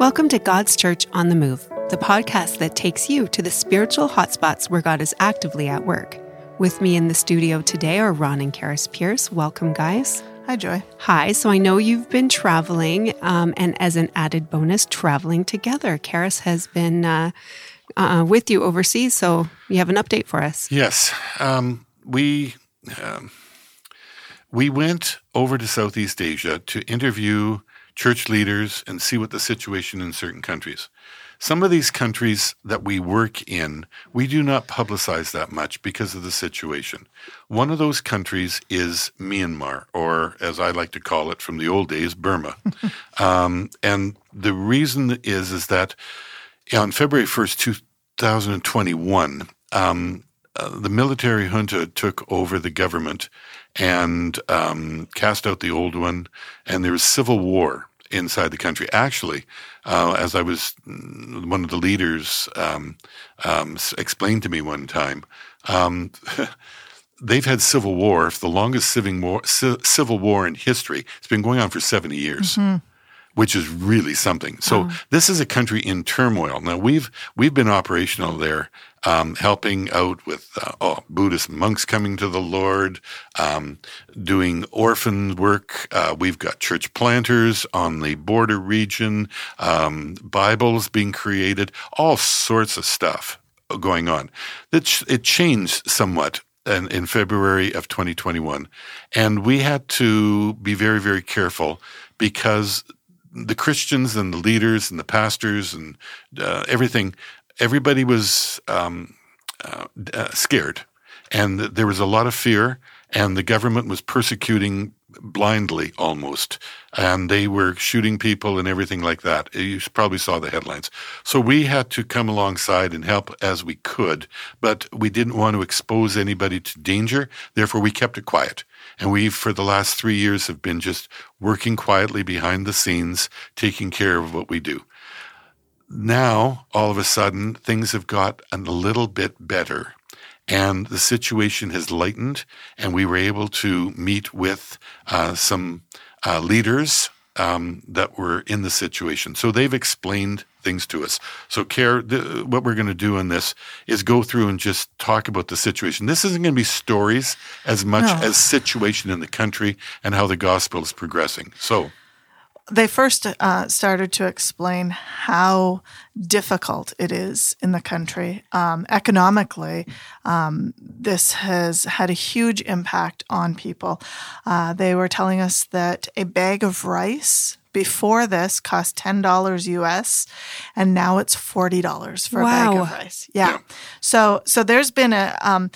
Welcome to God's Church on the Move, the podcast that takes you to the spiritual hotspots where God is actively at work. With me in the studio today are Ron and Charis Pierce. Welcome, guys. Hi, Joy. Hi. So I know you've been traveling, um, and as an added bonus, traveling together. Charis has been uh, uh, with you overseas, so you have an update for us. Yes, um, we um, we went over to Southeast Asia to interview church leaders and see what the situation in certain countries. Some of these countries that we work in, we do not publicize that much because of the situation. One of those countries is Myanmar, or as I like to call it from the old days, Burma. um, and the reason is is that on February first, two thousand and twenty-one, um, uh, the military junta took over the government and um, cast out the old one, and there was civil war inside the country. Actually, uh, as I was mm, one of the leaders um, um, explained to me one time, um, they've had civil war, the longest civil war, civil war in history. It's been going on for seventy years. Mm-hmm which is really something. So this is a country in turmoil. Now we've we've been operational there um, helping out with uh, oh, Buddhist monks coming to the Lord, um, doing orphan work. Uh, we've got church planters on the border region, um, Bibles being created, all sorts of stuff going on. It, it changed somewhat in, in February of 2021. And we had to be very, very careful because the Christians and the leaders and the pastors and uh, everything everybody was um, uh, uh, scared, and there was a lot of fear, and the government was persecuting blindly almost, and they were shooting people and everything like that. You probably saw the headlines. So we had to come alongside and help as we could, but we didn't want to expose anybody to danger. Therefore, we kept it quiet. And we, for the last three years, have been just working quietly behind the scenes, taking care of what we do now all of a sudden things have got a little bit better and the situation has lightened and we were able to meet with uh, some uh, leaders um, that were in the situation. So they've explained things to us. So care th- what we're going to do in this is go through and just talk about the situation. This isn't going to be stories as much no. as situation in the country and how the gospel is progressing. So they first uh, started to explain how difficult it is in the country. Um, economically, um, this has had a huge impact on people. Uh, they were telling us that a bag of rice before this cost ten dollars US, and now it's forty dollars for wow. a bag of rice. Yeah. yeah. So so there's been a um,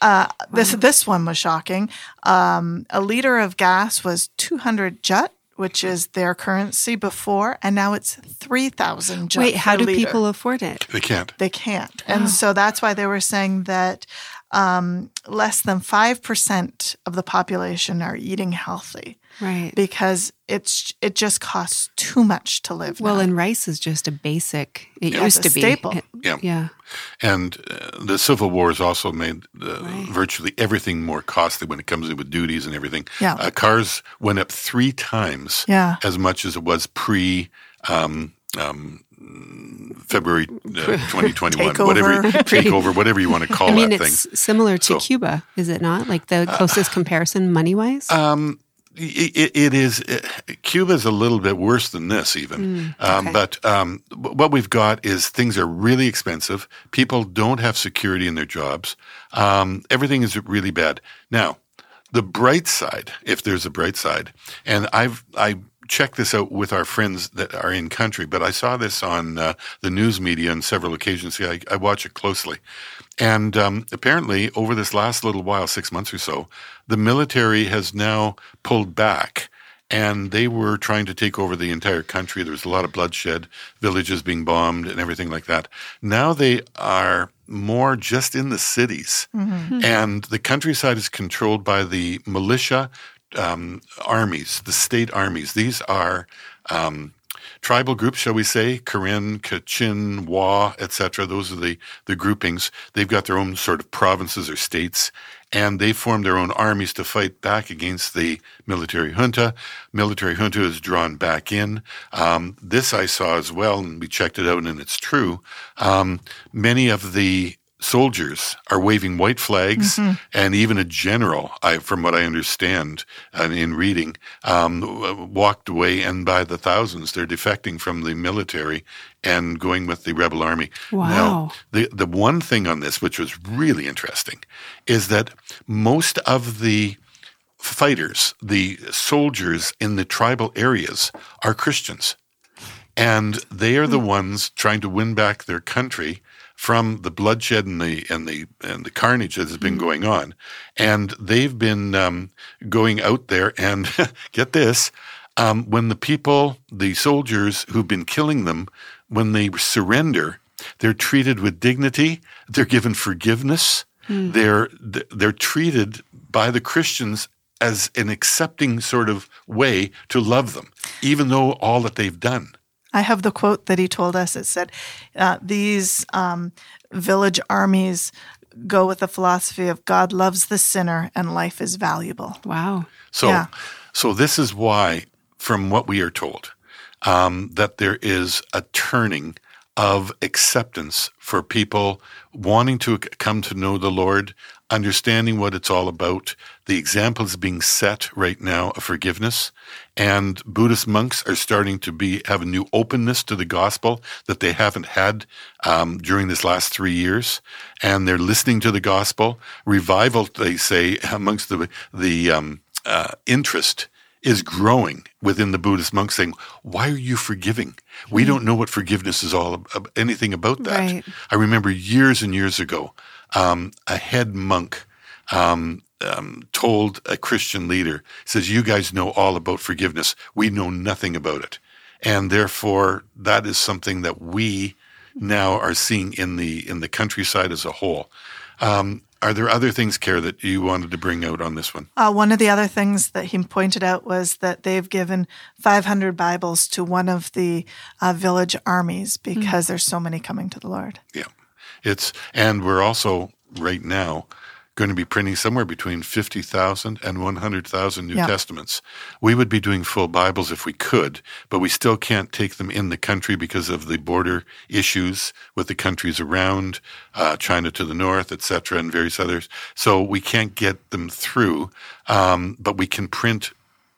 uh, this wow. this one was shocking. Um, a liter of gas was two hundred kyat which is their currency before, and now it's 3,000 Wait, how do people afford it? They can't. They can't. And oh. so that's why they were saying that um, less than 5% of the population are eating healthy. Right. Because it's it just costs too much to live. Well, now. and rice is just a basic. It yeah, used to be staple. It, yeah. Yeah. And uh, the Civil War has also made uh, right. virtually everything more costly when it comes in with duties and everything. Yeah. Uh, cars went up three times yeah. as much as it was pre um, um, February uh, 2021, takeover. whatever takeover, whatever you want to call I mean, that it's thing. Similar to so, Cuba, is it not? Like the uh, closest uh, comparison, money wise. Um, it, it is. It, Cuba is a little bit worse than this, even. Mm, okay. um, but um, what we've got is things are really expensive. People don't have security in their jobs. Um, everything is really bad. Now, the bright side, if there's a bright side, and I've I check this out with our friends that are in country, but I saw this on uh, the news media on several occasions. I, I watch it closely. And um, apparently, over this last little while, six months or so, the military has now pulled back and they were trying to take over the entire country. There was a lot of bloodshed, villages being bombed, and everything like that. Now they are more just in the cities, mm-hmm. and the countryside is controlled by the militia um, armies, the state armies. These are um, tribal groups, shall we say, Karen, Kachin, Wa, etc. Those are the, the groupings. They've got their own sort of provinces or states, and they formed their own armies to fight back against the military junta. Military junta is drawn back in. Um, this I saw as well, and we checked it out, and it's true. Um, many of the soldiers are waving white flags, mm-hmm. and even a general, I, from what I understand uh, in reading, um, walked away, and by the thousands, they're defecting from the military and going with the rebel army. Wow. Now, the, the one thing on this, which was really interesting, is that most of the fighters, the soldiers in the tribal areas, are Christians. And they are the hmm. ones trying to win back their country from the bloodshed and the and the and the carnage that has been mm-hmm. going on, and they've been um, going out there and get this. Um, when the people, the soldiers who've been killing them, when they surrender, they're treated with dignity. They're given forgiveness. Mm. They're they're treated by the Christians as an accepting sort of way to love them, even though all that they've done. I have the quote that he told us. It said, uh, These um, village armies go with the philosophy of God loves the sinner and life is valuable. Wow. So, yeah. so this is why, from what we are told, um, that there is a turning of acceptance for people wanting to come to know the Lord, understanding what it's all about. The example is being set right now of forgiveness, and Buddhist monks are starting to be have a new openness to the gospel that they haven't had um, during this last three years, and they're listening to the gospel. Revival, they say, amongst the the um, uh, interest is growing within the Buddhist monks saying, why are you forgiving? We hmm. don't know what forgiveness is all about, anything about that. Right. I remember years and years ago, um, a head monk um, um, told a Christian leader, says, you guys know all about forgiveness. We know nothing about it. And therefore, that is something that we now are seeing in the in the countryside as a whole. Um, are there other things, Care, that you wanted to bring out on this one? Uh, one of the other things that he pointed out was that they've given 500 Bibles to one of the uh, village armies because mm there's so many coming to the Lord. Yeah, it's and we're also right now going to be printing somewhere between 50,000 and 100,000 New yeah. Testaments. We would be doing full Bibles if we could, but we still can't take them in the country because of the border issues with the countries around, uh, China to the north, etc., and various others. So we can't get them through, um, but we can print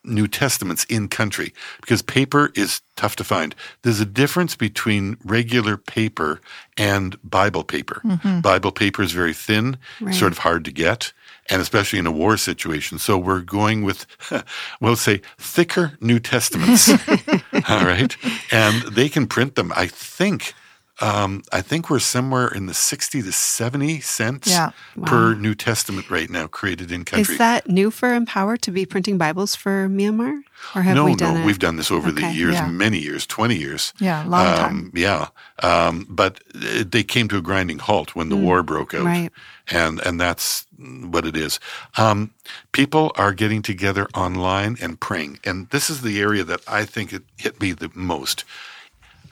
New Testaments in country because paper is tough to find. There's a difference between regular paper and Bible paper. Mm-hmm. Bible paper is very thin, right. sort of hard to get, and especially in a war situation. So we're going with, we'll say, thicker New Testaments. All right. And they can print them, I think um, I think we're somewhere in the 60 to 70 cents yeah. wow. per New Testament right now created in country. Is that new for Empower to be printing Bibles for Myanmar? Or have no, we done no, it? we've done this over okay. the years, yeah. many years, 20 years. Yeah, long um, time. Yeah. Um, but it, they came to a grinding halt when the mm, war broke out. Right. And, and that's what it is. Um, people are getting together online and praying. And this is the area that I think it hit me the most.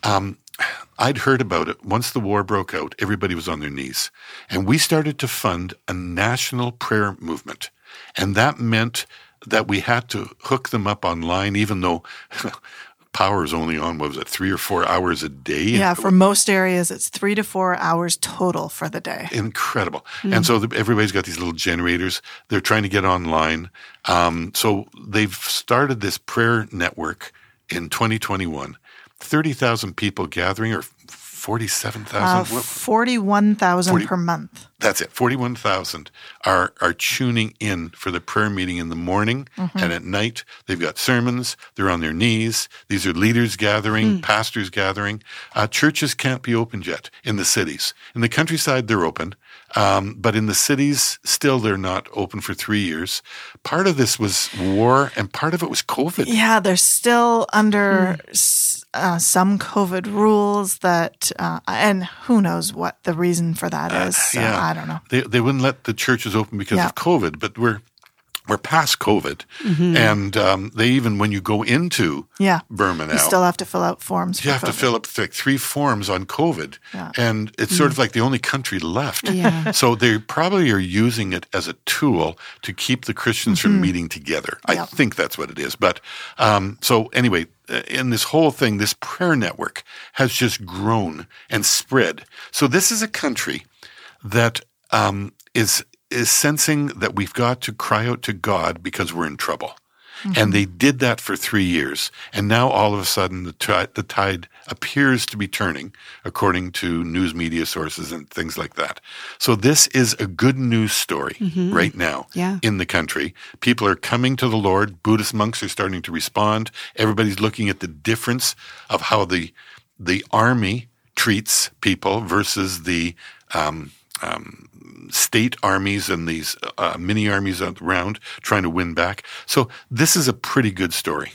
Um, I'd heard about it. Once the war broke out, everybody was on their knees. And we started to fund a national prayer movement. And that meant that we had to hook them up online, even though power is only on, what was it, three or four hours a day? Yeah, for most areas, it's three to four hours total for the day. Incredible. Mm. And so the, everybody's got these little generators. They're trying to get online. Um, so they've started this prayer network in 2021 30,000 people gathering or 47,000? Uh, 41,000 per month. That's it. 41,000 are, are tuning in for the prayer meeting in the morning mm-hmm. and at night. They've got sermons. They're on their knees. These are leaders gathering, mm. pastors gathering. Uh, churches can't be opened yet in the cities. In the countryside, they're open. Um, but in the cities, still they're not open for three years. Part of this was war, and part of it was COVID. Yeah, they're still under mm. uh, some COVID rules that, uh, and who knows what the reason for that is uh, is. Yeah. I don't know. They, they wouldn't let the churches open because yeah. of COVID, but we're we're past COVID, and um, they even when you go into Yeah. Burma now, You still have to fill out forms. For you have to fill up like three forms on COVID, Yeah. and it's sort of like the only country left. Yeah. So they probably are using it as a tool to keep the Christians from meeting together. I think that's what it is. But um, so anyway, uh, in this whole thing, this prayer network has just grown and spread. So this is a country that um, is is sensing that we've got to cry out to God because we're in trouble. And they did that for three years. And now all of a sudden the, ti- the tide appears to be turning, according to news media sources and things like that. So this is a good news story right now Yeah. in the country. People are coming to the Lord. Buddhist monks are starting to respond. Everybody's looking at the difference of how the, the army treats people versus the um, um, state armies and these uh, mini armies around trying to win back. So this is a pretty good story.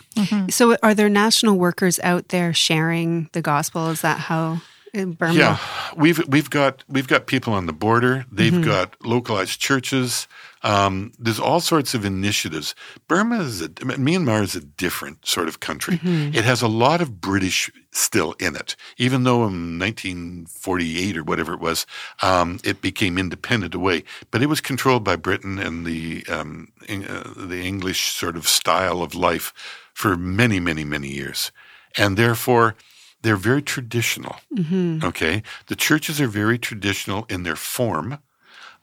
So, are there national workers out there sharing the gospel? Is that how in Burma? Yeah, we've we've got we've got people on the border. They've Mm-hmm. got localized churches. Um, there's all sorts of initiatives. Burma is a, Myanmar is a different sort of country. Mm-hmm. It has a lot of British still in it, even though in 1948 or whatever it was, um, it became independent away. But it was controlled by Britain and the um, Eng- uh, the English sort of style of life for many, many, many years, and therefore they're very traditional. Okay, the churches are very traditional in their form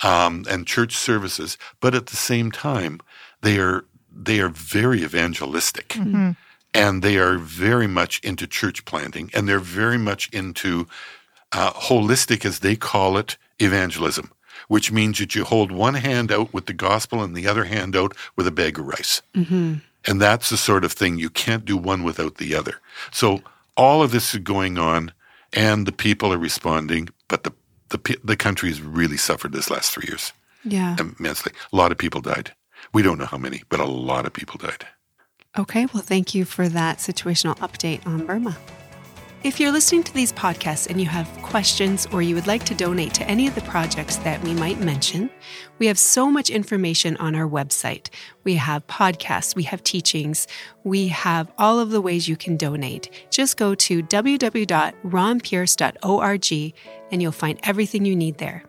um, and church services, but at the same time, they are they are very evangelistic, and they are very much into church planting, and they're very much into uh, holistic, as they call it, evangelism, which means that you hold one hand out with the gospel and the other hand out with a bag of rice. And that's the sort of thing you can't do one without the other. So all of this is going on, and the people are responding, but the the the country has really suffered this last three years Yeah. immensely. A lot of people died. We don't know how many, but a lot of people died. Okay, well, thank you for that situational update on Burma. If you're listening to these podcasts and you have questions or you would like to donate to any of the projects that we might mention, we have so much information on our website. We have podcasts, we have teachings, we have all of the ways you can donate. Just go to www.ronpierce.org and you'll find everything you need there.